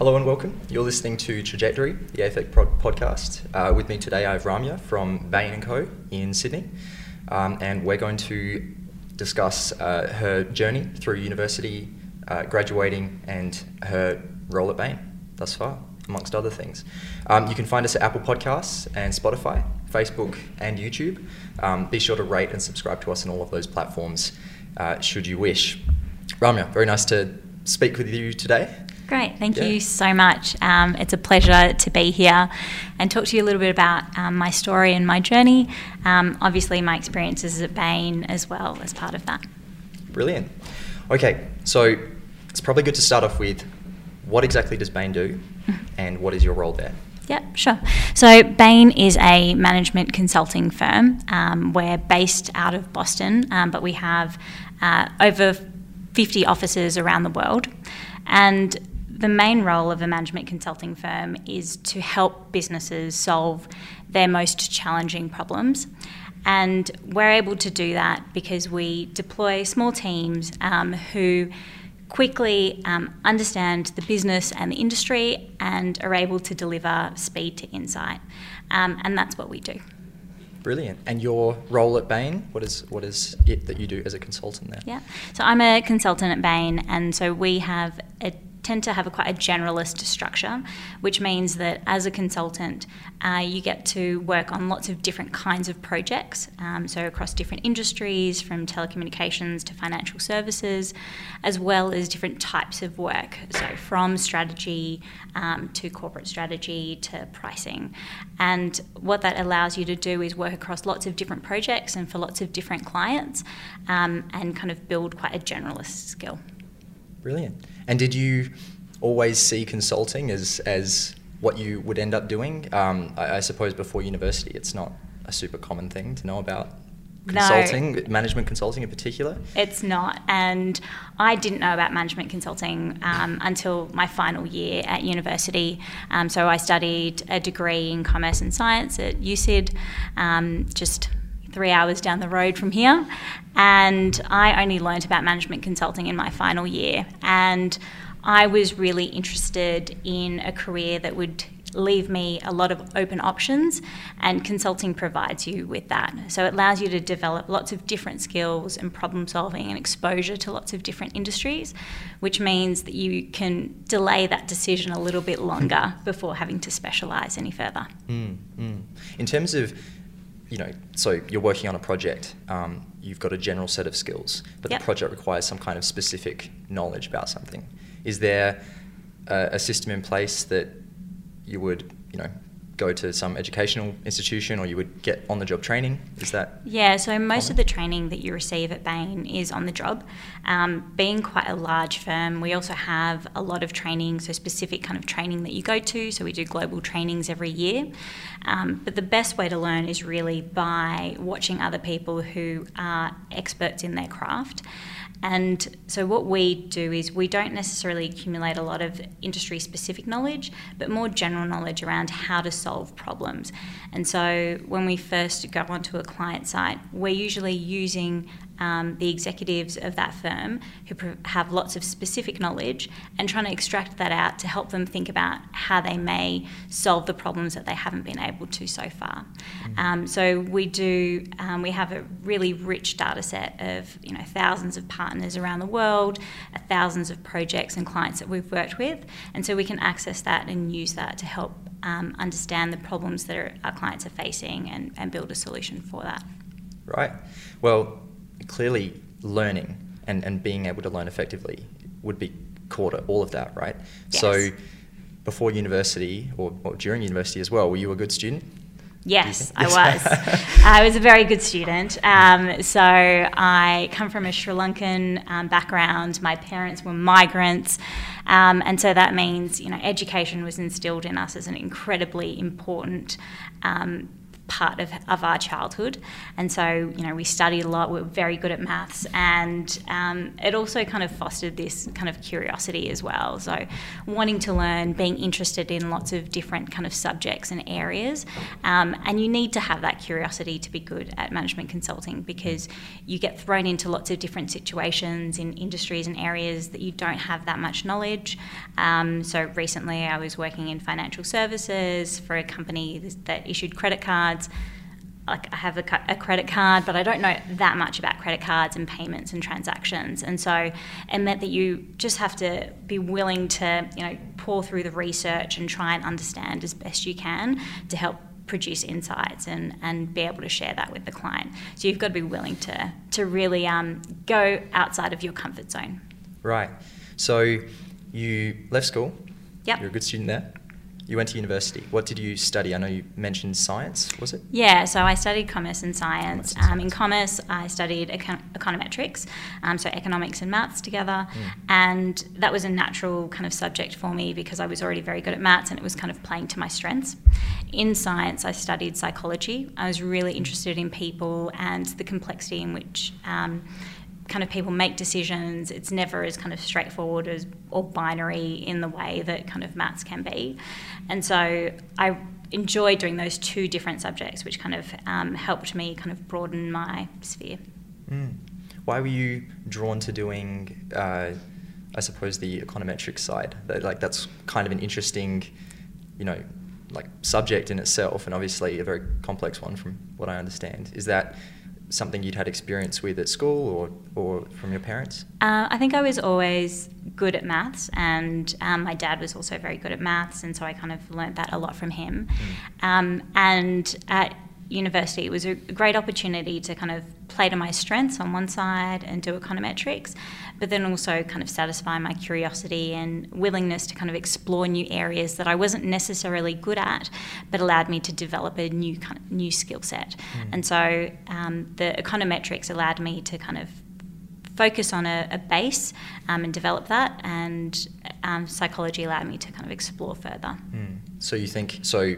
Hello and welcome. You're listening to Trajectory, the AFEC pod- podcast. Uh, with me today, I have Ramya from Bain & Co. in Sydney, um, and we're going to discuss uh, her journey through university, uh, graduating, and her role at Bain thus far, amongst other things. Um, you can find us at Apple Podcasts and Spotify, Facebook, and YouTube. Um, be sure to rate and subscribe to us on all of those platforms, uh, should you wish. Ramya, very nice to speak with you today. Great, thank Yeah. you so much. Um, it's a pleasure to be here and talk to you a little bit about um, my story and my journey. Um, obviously, my experiences at Bain as well as part of that. Brilliant. Okay, so it's probably good to start off with what exactly does Bain do and what is your role there? Yep, sure. So Bain is a management consulting firm. Um, we're based out of Boston, um, but we have uh, over 50 offices around the world. And the main role of a management consulting firm is to help businesses solve their most challenging problems. And we're able to do that because we deploy small teams um, who quickly um, understand the business and the industry and are able to deliver speed to insight. Um, and that's what we do. Brilliant. And your role at Bain, what is what is it that you do as a consultant there? Yeah. So I'm a consultant at Bain, and so we have a tend to have a quite a generalist structure, which means that as a consultant, uh, you get to work on lots of different kinds of projects. Um, so across different industries, from telecommunications to financial services, as well as different types of work. So from strategy um, to corporate strategy to pricing, and what that allows you to do is work across lots of different projects and for lots of different clients, um, and kind of build quite a generalist skill. Brilliant. And did you always see consulting as as what you would end up doing? Um, I, I suppose before university, it's not a super common thing to know about No. consulting, management consulting in particular. It's not, and I didn't know about management consulting um, until my final year at university. Um, so I studied a degree in commerce and science at USyd, um, just three hours down the road from here, and I only learnt about management consulting in my final year, and I was really interested in a career that would leave me a lot of open options. And consulting provides you with that. So it allows you to develop lots of different skills and problem solving and exposure to lots of different industries which means that you can delay that decision a little bit longer before having to specialize any further. Mm, mm. In terms of, you know, so you're working on a project, um, you've got a general set of skills, but Yep. the project requires some kind of specific knowledge about something. Is there a, a system in place that you would, you know, go to some educational institution or you would get on the job training? Is that Yeah, so most common? of the training that you receive at Bain is on the job. Um, being quite a large firm, we also have a lot of training, so specific kind of training that you go to. So we do global trainings every year. Um, but the best way to learn is really by watching other people who are experts in their craft. And so, what we do is we don't necessarily accumulate a lot of industry specific knowledge, but more general knowledge around how to solve problems. And so, when we first go onto a client site, we're usually using um, the executives of that firm who pro- have lots of specific knowledge and trying to extract that out to help them think about how they may solve the problems that they haven't been able to so far. Um, so we do um, we have a really rich data set of you know thousands of partners around the world, uh, thousands of projects and clients that we've worked with, and so we can access that and use that to help um, understand the problems that our, our clients are facing and, and build a solution for that. right? Well, clearly learning and, and being able to learn effectively would be core to all of that, right? So Yes. Before university or, or during university as well, were you a good student? Yes. I was. I was a very good student. Um, so I come from a Sri Lankan um, background. My parents were migrants, um, and so that means you know education was instilled in us as an incredibly important um, part of, of our childhood. And so, you know, we studied a lot, we were very good at maths, and um, it also kind of fostered this kind of curiosity as well. So, wanting to learn, being interested in lots of different kind of subjects and areas. Um, and you need to have that curiosity to be good at management consulting because you get thrown into lots of different situations in industries and areas that you don't have that much knowledge. Um, so, recently I was working in financial services for a company that issued credit cards cards. Like I have a, a, credit card, but I don't know that much about credit cards and payments and transactions. And so it meant that you just have to be willing to, you know, pore through the research and try and understand as best you can to help produce insights and, and be able to share that with the client. So you've got to be willing to, to really um, go outside of your comfort zone. Right. So you left school. Yep. You're a good student there. You went to university. What did you study? I know you mentioned science, was it? Yeah, so I studied commerce and science. Commerce and um, in commerce, I studied econ- econometrics, um, so economics and maths together. Mm. And that was a natural kind of subject for me because I was already very good at maths and it was kind of playing to my strengths. In science, I studied psychology. I was really interested in people and the complexity in which. Um, kind of people make decisions. It's never as kind of straightforward as or binary in the way that kind of maths can be. And so I enjoy doing those two different subjects, which kind of um, helped me kind of broaden my sphere. Mm. Why were you drawn to doing, uh, I suppose, the econometric side? Like that's kind of an interesting, you know, like subject in itself, and obviously a very complex one from what I understand. Is that something you'd had experience with at school or, or from your parents? Uh, I think I was always good at maths, and um, my dad was also very good at maths, and so I kind of learnt that a lot from him. Mm. Um, and at university, it was a great opportunity to kind of play to my strengths on one side and do econometrics, but then also kind of satisfy my curiosity and willingness to kind of explore new areas that I wasn't necessarily good at, but allowed me to develop a new kind of new skill set. Mm. And so um, the econometrics allowed me to kind of focus on a, a base um, and develop that, and um, psychology allowed me to kind of explore further. Mm. So you think so?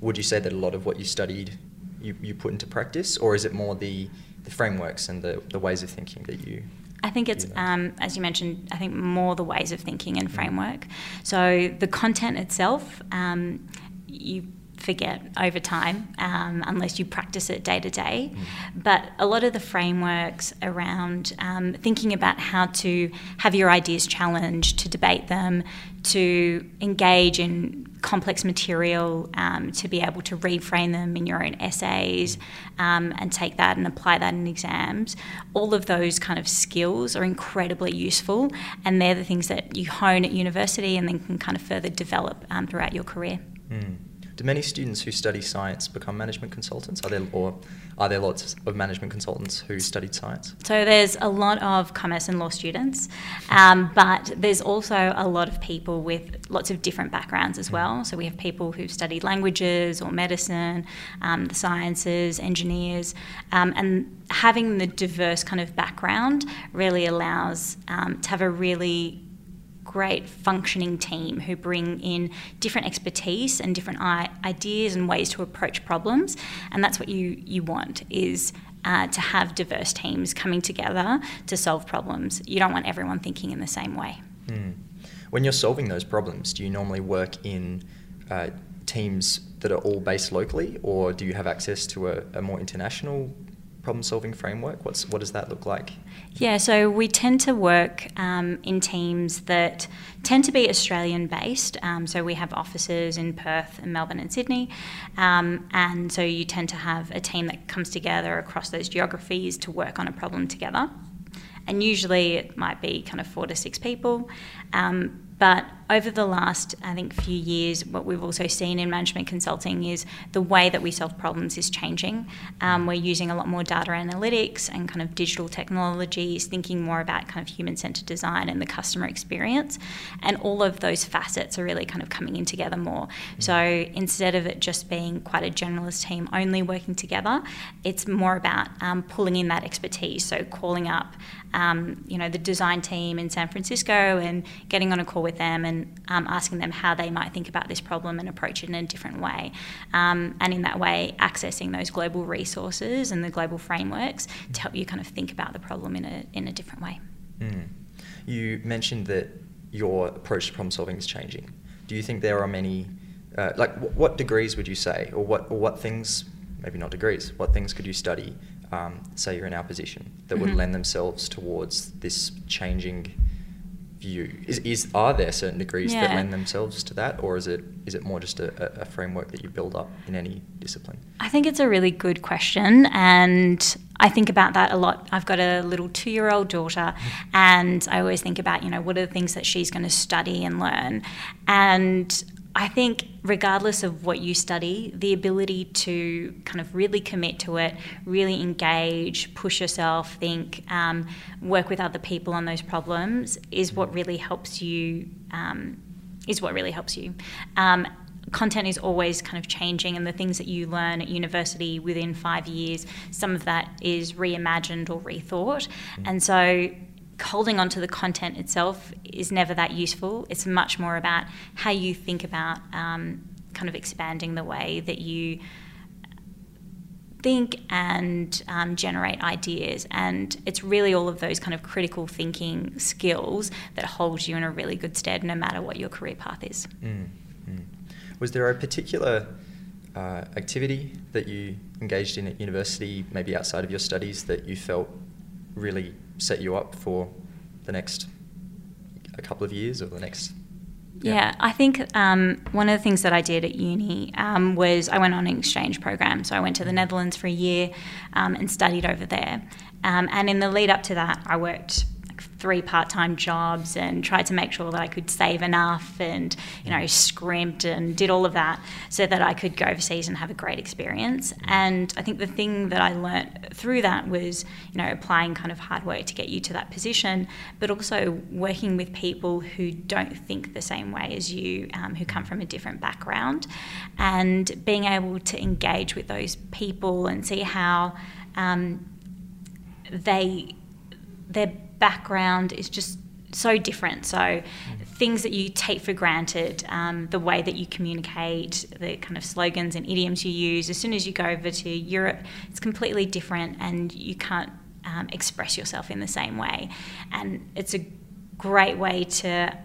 Would you say that a lot of what you studied you, you put into practice, or is it more the, the frameworks and the, the ways of thinking that you? I think it's, um, as you mentioned, I think more the ways of thinking and framework. So the content itself, um, you forget over time um, unless you practice it day to day. But a lot of the frameworks around um, thinking about how to have your ideas challenged, to debate them, to engage in complex material, um, to be able to reframe them in your own essays um, and take that and apply that in exams. All of those kind of skills are incredibly useful, and they're the things that you hone at university and then can kind of further develop um, throughout your career. Mm. Do many students who study science become management consultants? Are there or are there lots of management consultants who studied science? So there's a lot of commerce and law students, um, but there's also a lot of people with lots of different backgrounds as well. So we have people who've studied languages or medicine, um, the sciences, engineers, um, and having the diverse kind of background really allows um, to have a really great functioning team who bring in different expertise and different ideas and ways to approach problems. And that's what you you want is uh, to have diverse teams coming together to solve problems. You don't want everyone thinking in the same way. Mm. When you're solving those problems, do you normally work in uh, teams that are all based locally, or do you have access to a, a more international problem-solving framework? What's what does that look like? Yeah, so we tend to work um, in teams that tend to be Australian based. Um, so we have offices in Perth and Melbourne and Sydney. Um, and so you tend to have a team that comes together across those geographies to work on a problem together. And usually it might be kind of four to six people. Um, but over the last, I think, few years, what we've also seen in management consulting is the way that we solve problems is changing. Um, we're using a lot more data analytics and kind of digital technologies, thinking more about kind of human centered design and the customer experience. And all of those facets are really kind of coming in together more. So instead of it just being quite a generalist team only working together, it's more about um, pulling in that expertise. So calling up, um, you know, the design team in San Francisco and getting on a call with them and um, asking them how they might think about this problem and approach it in a different way. Um, and in that way, accessing those global resources and the global frameworks to help you kind of think about the problem in a, in a different way. Mm. You mentioned that your approach to problem solving is changing. Do you think there are many, uh, like, w- what degrees would you say, or what, or what things, maybe not degrees, what things could you study, um, say you're in our position, that would Mhm. lend themselves towards this changing view? Is, is are there certain degrees that lend themselves to that, or is it is it more just a, a framework that you build up in any discipline? I think it's a really good question, and I think about that a lot. I've got a little two year old daughter, mm-hmm. and I always think about, you know, what are the things that she's going to study and learn. And I think, regardless of what you study, the ability to kind of really commit to it, really engage, push yourself, think, um, work with other people on those problems is what really helps you. Um, is what really helps you. Um, content is always kind of changing, and the things that you learn at university within five years, some of that is reimagined or rethought. And so holding on to the content itself is never that useful. It's much more about how you think about um, kind of expanding the way that you think and um, generate ideas. And it's really all of those kind of critical thinking skills that hold you in a really good stead no matter what your career path is. Mm, mm. Was there a particular uh, activity that you engaged in at university, maybe outside of your studies, that you felt really set you up for the next a couple of years or the next? Yeah, I think um, one of the things that I did at uni um, was I went on an exchange program. So I went to the Netherlands for a year um, and studied over there. Um, and in the lead up to that, I worked three part time jobs and tried to make sure that I could save enough and, you know, scrimped and did all of that so that I could go overseas and have a great experience. And I think the thing that I learnt through that was, you know, applying kind of hard work to get you to that position, but also working with people who don't think the same way as you, um, who come from a different background, and being able to engage with those people and see how um, they background is just so different. So things that you take for granted, um, the way that you communicate, the kind of slogans and idioms you use. As soon as you go over to Europe, it's completely different, and you can't um, express yourself in the same way. And it's a great way to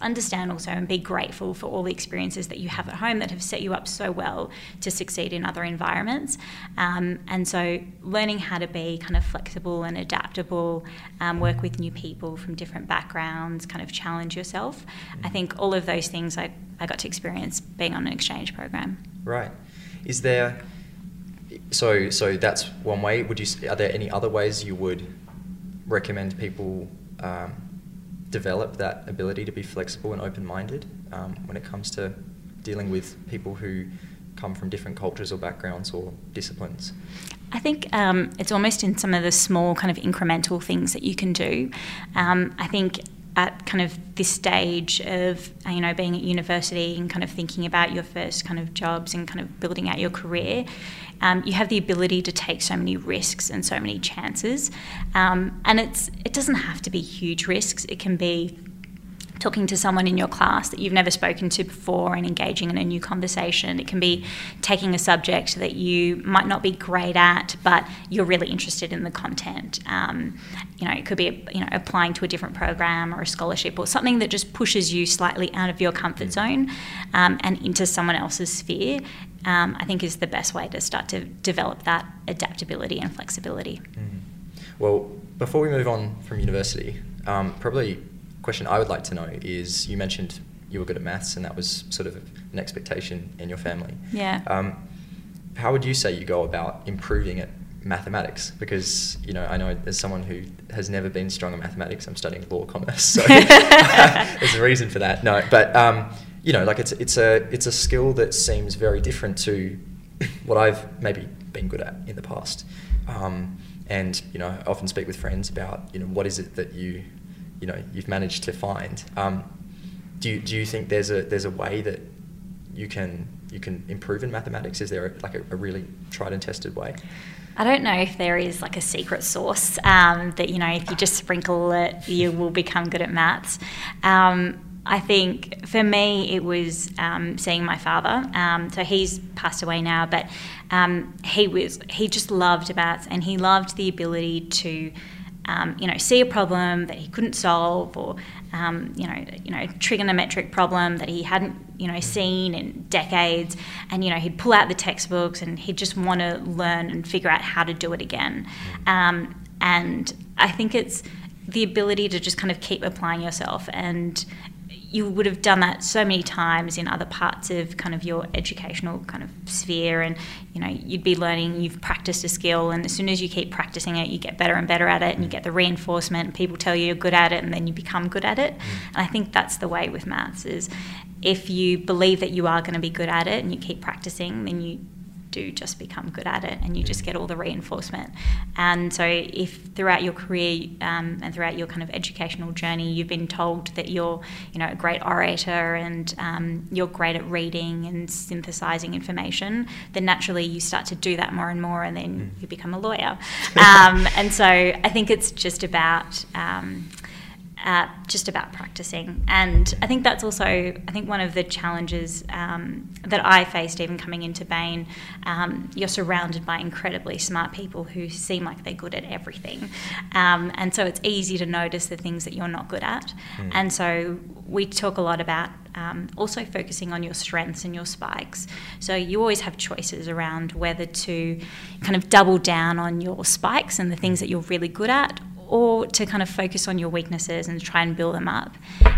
understand also and be grateful for all the experiences that you have at home that have set you up so well to succeed in other environments. Um, and so, learning how to be kind of flexible and adaptable, um, work with new people from different backgrounds, kind of challenge yourself. I think all of those things I, I got to experience being on an exchange program. Right. Is there? So so that's one way. Would you? Are there any other ways you would recommend people um, develop that ability to be flexible and open-minded um, when it comes to dealing with people who come from different cultures or backgrounds or disciplines? I think um, it's almost in some of the small kind of incremental things that you can do. Um, I think at kind of this stage of you know being at university and kind of thinking about your first kind of jobs and kind of building out your career, um, you have the ability to take so many risks and so many chances, um, and it's it doesn't have to be huge risks. It can be talking to someone in your class that you've never spoken to before and engaging in a new conversation. It can be taking a subject that you might not be great at, but you're really interested in the content. Um, you know, it could be you know applying to a different program or a scholarship or something that just pushes you slightly out of your comfort zone um, and into someone else's sphere. Um, I think is the best way to start to develop that adaptability and flexibility. Mhm. Well, before we move on from university, um, probably question I would like to know is you mentioned you were good at maths and that was sort of an expectation in your family. Yeah. Um, how would you say you go about improving at mathematics? Because you know, I know as someone who has never been strong in mathematics, I'm studying law commerce, so there's a reason for that. No, but um, you know, like it's it's a it's a skill that seems very different to what I've maybe been good at in the past. Um, and you know, I often speak with friends about you know what is it that you you know you've managed to find. Um, do you, do you think there's a there's a way that you can you can improve in mathematics? Is there like a, a really tried and tested way? I don't know if there is like a secret sauce um, that you know if you just sprinkle it, you will become good at maths. Um, I think for me it was um, seeing my father. Um, so he's passed away now, but um, he was he just loved maths and he loved the ability to. Um, you know, see a problem that he couldn't solve, or um, you know, you know, trigonometric problem that he hadn't, you know, seen in decades, and you know, he'd pull out the textbooks and he'd just want to learn and figure out how to do it again. Um, and I think it's the ability to just kind of keep applying yourself. And you would have done that so many times in other parts of kind of your educational kind of sphere and you know you'd be learning you've practiced a skill and as soon as you keep practicing it you get better and better at it and you get the reinforcement and people tell you you're good at it and then you become good at it mm. and i think that's the way with maths is if you believe that you are going to be good at it and you keep practicing then you do just become good at it and you just mm. get all the reinforcement. And so, if throughout your career um, and throughout your kind of educational journey, you've been told that you're, you know, a great orator and um, you're great at reading and synthesizing information, then naturally you start to do that more and more, and then mm. you become a lawyer. um, and so, I think it's just about um, uh, just about practicing. And I think that's also, I think one of the challenges um, that I faced even coming into Bain, um, you're surrounded by incredibly smart people who seem like they're good at everything. Um, and so it's easy to notice the things that you're not good at. Mm. And so we talk a lot about um, also focusing on your strengths and your spikes. So you always have choices around whether to kind of double down on your spikes and the things that you're really good at or to kind of focus on your weaknesses and try and build them up.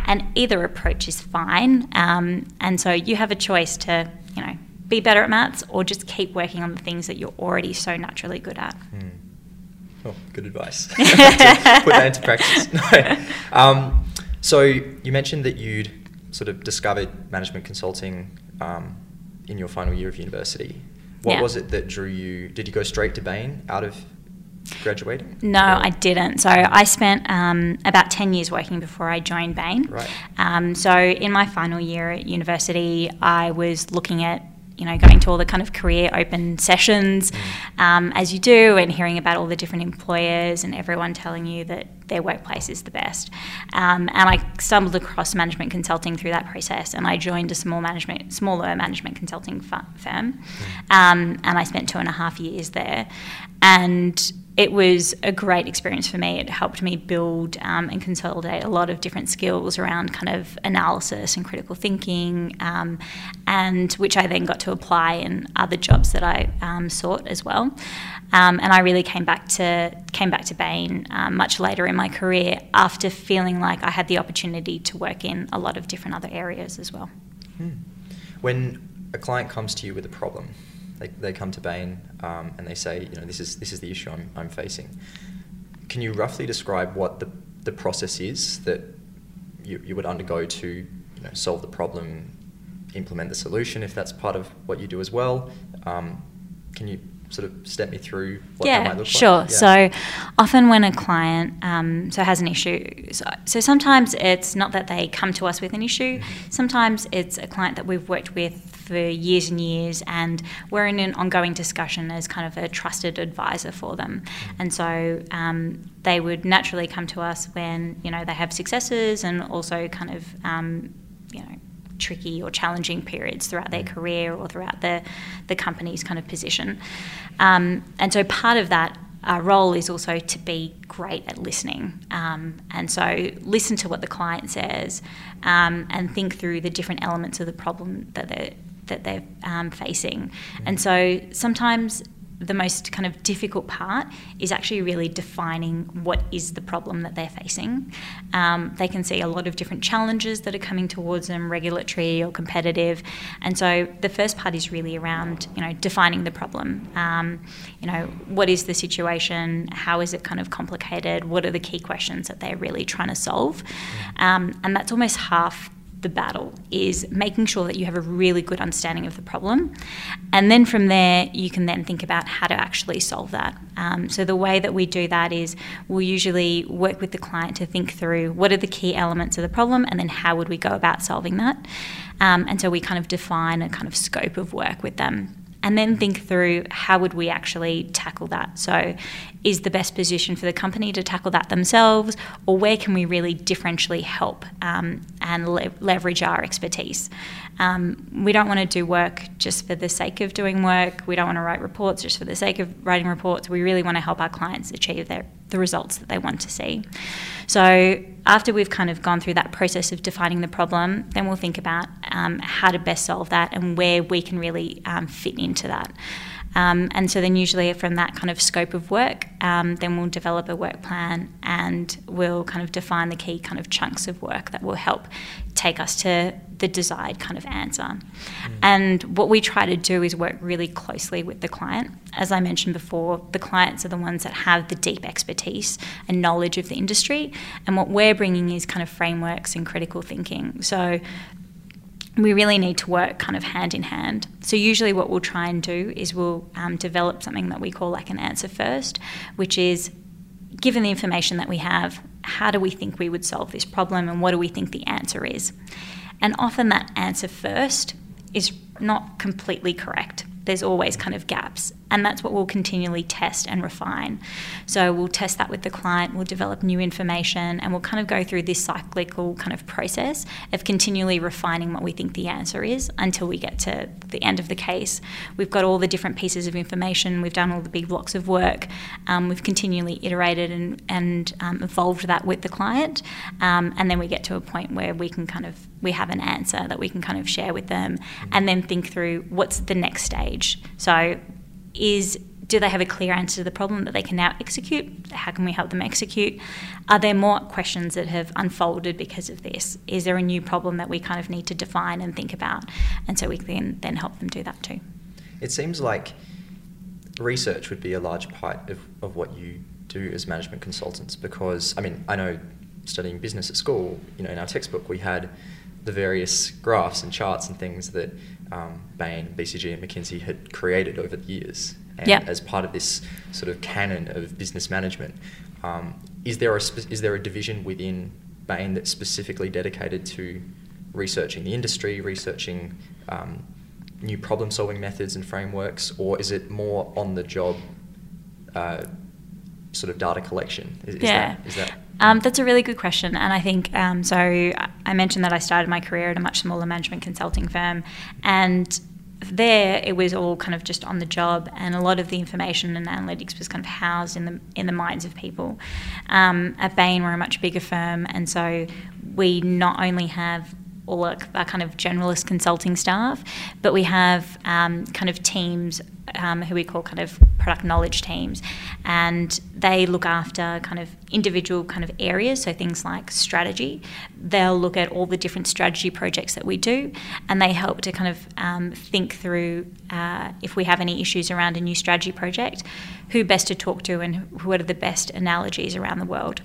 And either approach is fine. Um, and so you have a choice to, you know, be better at maths or just keep working on the things that you're already so naturally good at. Mm. Oh, good advice. put that into practice. No. Um, so you mentioned that you'd sort of discovered management consulting um, in your final year of university. What yeah. was it that drew you? Did you go straight to Bain out of graduating? No, or? I didn't. So I spent um, about 10 years working before I joined Bain. Right. Um, so in my final year at university, I was looking at you know, going to all the kind of career open sessions, mm. um, as you do, and hearing about all the different employers and everyone telling you that their workplace is the best. Um, and I stumbled across management consulting through that process, and I joined a small management, smaller management consulting firm, mm. um, and I spent two and a half years there, and it was a great experience for me. It helped me build um, and consolidate a lot of different skills around kind of analysis and critical thinking, um, and which I then got to apply in other jobs that I um, sought as well. Um, and I really came back to came back to Bain um, much later in my career after feeling like I had the opportunity to work in a lot of different other areas as well. Hmm. When a client comes to you with a problem, they, they come to Bain um, and they say, you know, this is this is the issue I'm, I'm facing. Can you roughly describe what the, the process is that you, you would undergo to you know, solve the problem, implement the solution if that's part of what you do as well? Um, can you sort of step me through what yeah, that might look sure. like? Yeah. So often when a client um, so has an issue, so, so, sometimes it's not that they come to us with an issue. Mm-hmm. Sometimes it's a client that we've worked with for years and years, and we're in an ongoing discussion as kind of a trusted advisor for them. Mm-hmm. And so um, they would naturally come to us when you know they have successes and also kind of um, you know tricky or challenging periods throughout their mm. career or throughout the, the company's kind of position. Um, and so part of that uh, role is also to be great at listening. Um, and so listen to what the client says um, and think through the different elements of the problem that they're, that they're um, facing. And so sometimes the most kind of difficult part is actually really defining what is the problem that they're facing. Um, they can see a lot of different challenges that are coming towards them, regulatory or competitive, and so the first part is really around you know defining the problem. Um, you know what is the situation? How is it kind of complicated? What are the key questions that they're really trying to solve? Um, and that's almost half the battle is making sure that you have a really good understanding of the problem. And then from there, you can then think about how to actually solve that. Um, so, the way that we do that is we'll usually work with the client to think through what are the key elements of the problem and then how would we go about solving that. Um, and so, we kind of define a kind of scope of work with them and then think through how would we actually tackle that. So is the best position for the company to tackle that themselves or where can we really differentially help um, and le- leverage our expertise? Um, we don't want to do work just for the sake of doing work. We don't want to write reports just for the sake of writing reports. We really want to help our clients achieve their, the results that they want to see so after we've kind of gone through that process of defining the problem, then we'll think about um, how to best solve that and where we can really um, fit into that. Um, and so then usually from that kind of scope of work, um, then we'll develop a work plan and we'll kind of define the key kind of chunks of work that will help take us to the desired kind of answer. Mm. And what we try to do is work really closely with the client. As I mentioned before, the clients are the ones that have the deep expertise and knowledge of the industry. And what we're bringing is kind of frameworks and critical thinking. So we really need to work kind of hand in hand. So, usually, what we'll try and do is we'll um, develop something that we call like an answer first, which is given the information that we have, how do we think we would solve this problem and what do we think the answer is? And often that answer first is not completely correct there's always kind of gaps. And that's what we'll continually test and refine. So we'll test that with the client, we'll develop new information, and we'll kind of go through this cyclical kind of process of continually refining what we think the answer is until we get to the end of the case. We've got all the different pieces of information, we've done all the big blocks of work, um, we've continually iterated and, and um, evolved that with the client, um, and then we get to a point where we can kind of we have an answer that we can kind of share with them and then think through what's the next stage. So, is do they have a clear answer to the problem that they can now execute? How can we help them execute? Are there more questions that have unfolded because of this? Is there a new problem that we kind of need to define and think about? And so we can then help them do that too. It seems like research would be a large part of, of what you do as management consultants because, I mean, I know studying business at school, you know, in our textbook we had the various graphs and charts and things that um, Bain, BCG, and McKinsey had created over the years. And as part of this sort of canon of business management, um, is there a spe- is there a division within Bain that's specifically dedicated to researching the industry, researching um, new problem solving methods and frameworks, or is it more on the job uh, sort of data collection? Is, yeah. That, is that um, that's a really good question, and I think um, so. I mentioned that I started my career at a much smaller management consulting firm, and there it was all kind of just on the job, and a lot of the information and analytics was kind of housed in the in the minds of people. Um, at Bain, we're a much bigger firm, and so we not only have all our, our kind of generalist consulting staff, but we have um, kind of teams um, who we call kind of product knowledge teams, and they look after kind of individual kind of areas. So things like strategy, they'll look at all the different strategy projects that we do, and they help to kind of um, think through uh, if we have any issues around a new strategy project, who best to talk to, and what are the best analogies around the world.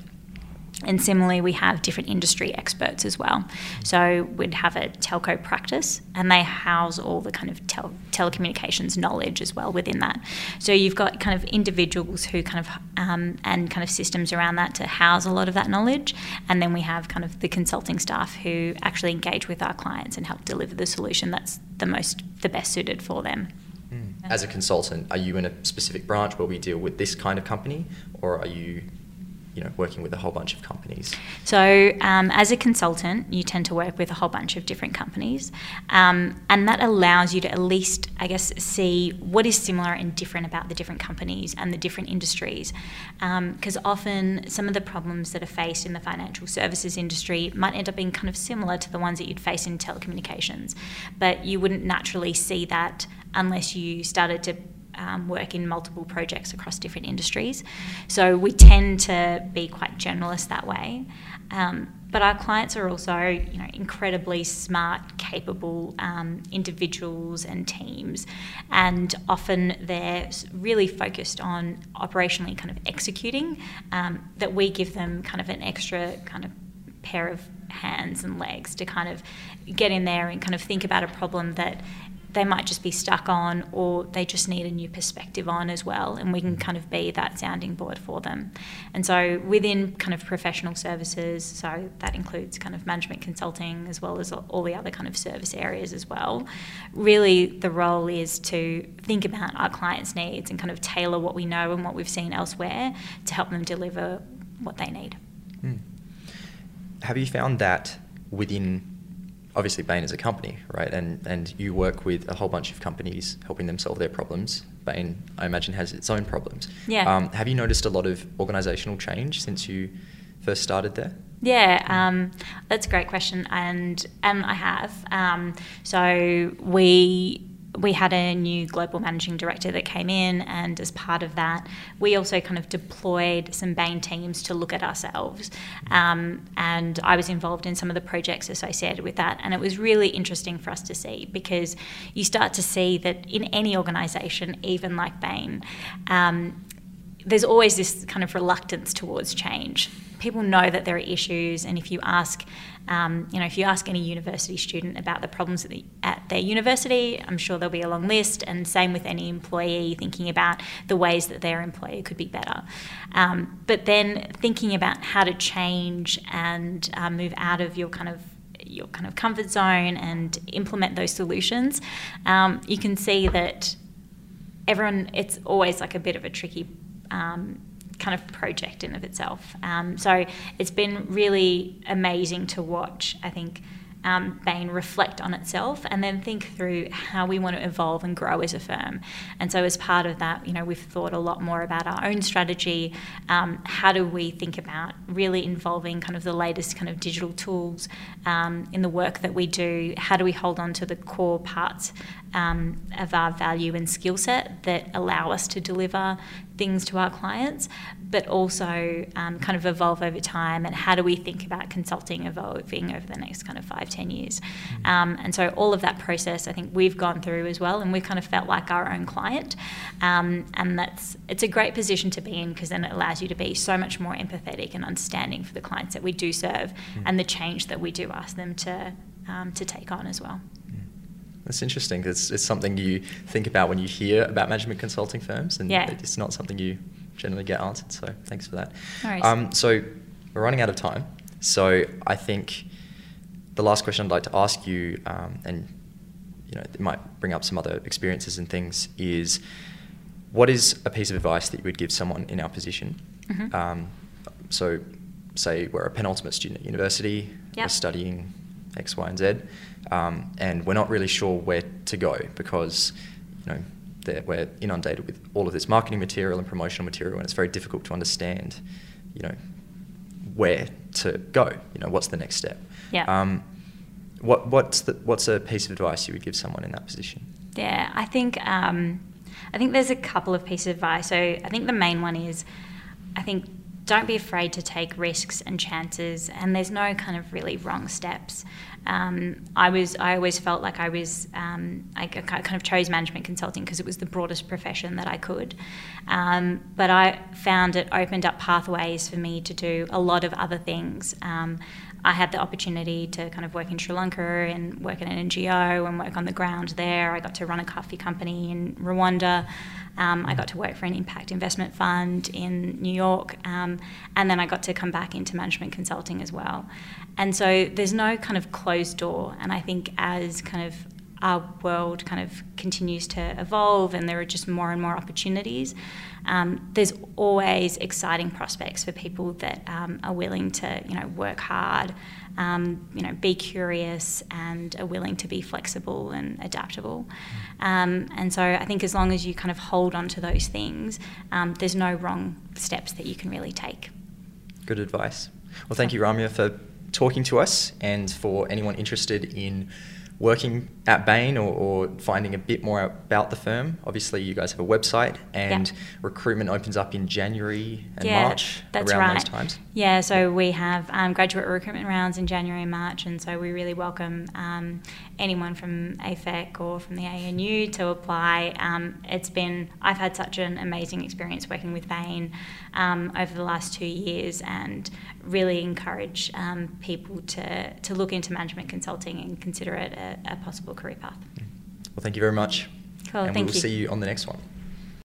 And similarly, we have different industry experts as well. So we'd have a telco practice, and they house all the kind of tel- telecommunications knowledge as well within that. So you've got kind of individuals who kind of um, and kind of systems around that to house a lot of that knowledge, and then we have kind of the consulting staff who actually engage with our clients and help deliver the solution that's the most the best suited for them. Hmm. As a consultant, are you in a specific branch where we deal with this kind of company, or are you you know, working with a whole bunch of companies? So, um, as a consultant, you tend to work with a whole bunch of different companies, um, and that allows you to at least, I guess, see what is similar and different about the different companies and the different industries. Because um, often, some of the problems that are faced in the financial services industry might end up being kind of similar to the ones that you'd face in telecommunications, but you wouldn't naturally see that unless you started to um, work in multiple projects across different industries. So we tend to be quite generalist that way. Um, but our clients are also, you know, incredibly smart, capable um, individuals and teams, and often they're really focused on operationally kind of executing. Um, that we give them kind of an extra kind of pair of hands and legs to kind of get in there and kind of think about a problem that they might just be stuck on or they just need a new perspective on as well and we can kind of be that sounding board for them. And so within kind of professional services so that includes kind of management consulting as well as all the other kind of service areas as well really the role is to think about our clients needs and kind of tailor what we know and what we've seen elsewhere to help them deliver what they need. Mm. have you found that within obviously Bain is a company, right? And and you work with a whole bunch of companies helping them solve their problems. Bain, I imagine, has its own problems. Yeah. Um, have you noticed a lot of organisational change since you first started there? Yeah, um, that's a great question, and and I have. Um, so we we had a new global managing director that came in, and as part of that, we also kind of deployed some Bain teams to look at ourselves. Um, and I was involved in some of the projects associated with that, and it was really interesting for us to see because you start to see that in any organisation, even like Bain, um, there's always this kind of reluctance towards change. People know that there are issues, and if you ask um, you know, if you ask any university student about the problems at, the, at, their university, I'm sure there'll be a long list, and same with any employee thinking about the ways that their employer could be better. Um, but then thinking about how to change and uh, move out of your kind of your kind of comfort zone and implement those solutions, um, you can see that everyone. It's always like a bit of a tricky um, kind of project in of itself. Um, so it's been really amazing to watch. I think um, Bain reflect on itself and then think through how we want to evolve and grow as a firm. And so, as part of that, you know, we've thought a lot more about our own strategy. Um, how do we think about really involving kind of the latest kind of digital tools um, in the work that we do? How do we hold on to the core parts um, of our value and skill set that allow us to deliver things to our clients, but also um, kind of evolve over time. And how do we think about consulting evolving over the next kind of five, ten years? Mm-hmm. Um, and so all of that process, I think we've gone through as well, and we've kind of felt like our own client. Um, and that's it's a great position to be in because then it allows you to be so much more empathetic and understanding for the clients that we do serve mm-hmm. and the change that we do ask them to um, to take on as well. That's interesting. It's, it's something you think about when you hear about management consulting firms, and yeah. it's not something you generally get answered. So thanks for that. No um, so we're running out of time. So I think the last question I'd like to ask you, um, and you know, it might bring up some other experiences and things, is what is a piece of advice that you would give someone in our position? Mm-hmm. Um, so, say we're a penultimate student at university, yep. we're studying X, Y, and Z, um, and we're not really sure where to go because you know we're inundated with all of this marketing material and promotional material, and it's very difficult to understand, you know, where to go. You know, what's the next step? Yeah. Um, what what's the, what's a piece of advice you would give someone in that position? Yeah, I think um, I think there's a couple of pieces of advice. So I think the main one is, I think don't be afraid to take risks and chances, and there's no kind of really wrong steps. Um, I was I always felt like I was um, I kind of chose management consulting because it was the broadest profession that I could, um, but I found it opened up pathways for me to do a lot of other things. I had the opportunity to kind of work in Sri Lanka and work at an NGO and work on the ground there. I got to run a coffee company in Rwanda. Um, I got to work for an impact investment fund in New York, um, and then I got to come back into management consulting as well. And so there's no kind of closed door. And I think as kind of our world kind of continues to evolve and there are just more and more opportunities, um, there's always exciting prospects for people that um, are willing to, you know, work hard, um, you know, be curious and are willing to be flexible and adaptable. Um, and so I think as long as you kind of hold on to those things, um, there's no wrong steps that you can really take. Good advice. Well, thank you, Ramya, for talking to us and for anyone interested in working at Bain or, or, finding a bit more about the firm, obviously you guys have a website and yep. recruitment opens up in January and yeah, March that's around right. those times. Yeah, so we have um, graduate recruitment rounds in January and March, and so we really welcome um, anyone from AFEC or from the ANU to apply. Um, it's been I've had such an amazing experience working with Bain um, over the last two years, and really encourage um, people to to look into management consulting and consider it a, a possible career path. Well, thank you very much. Cool, and thank we will you. see you on the next one.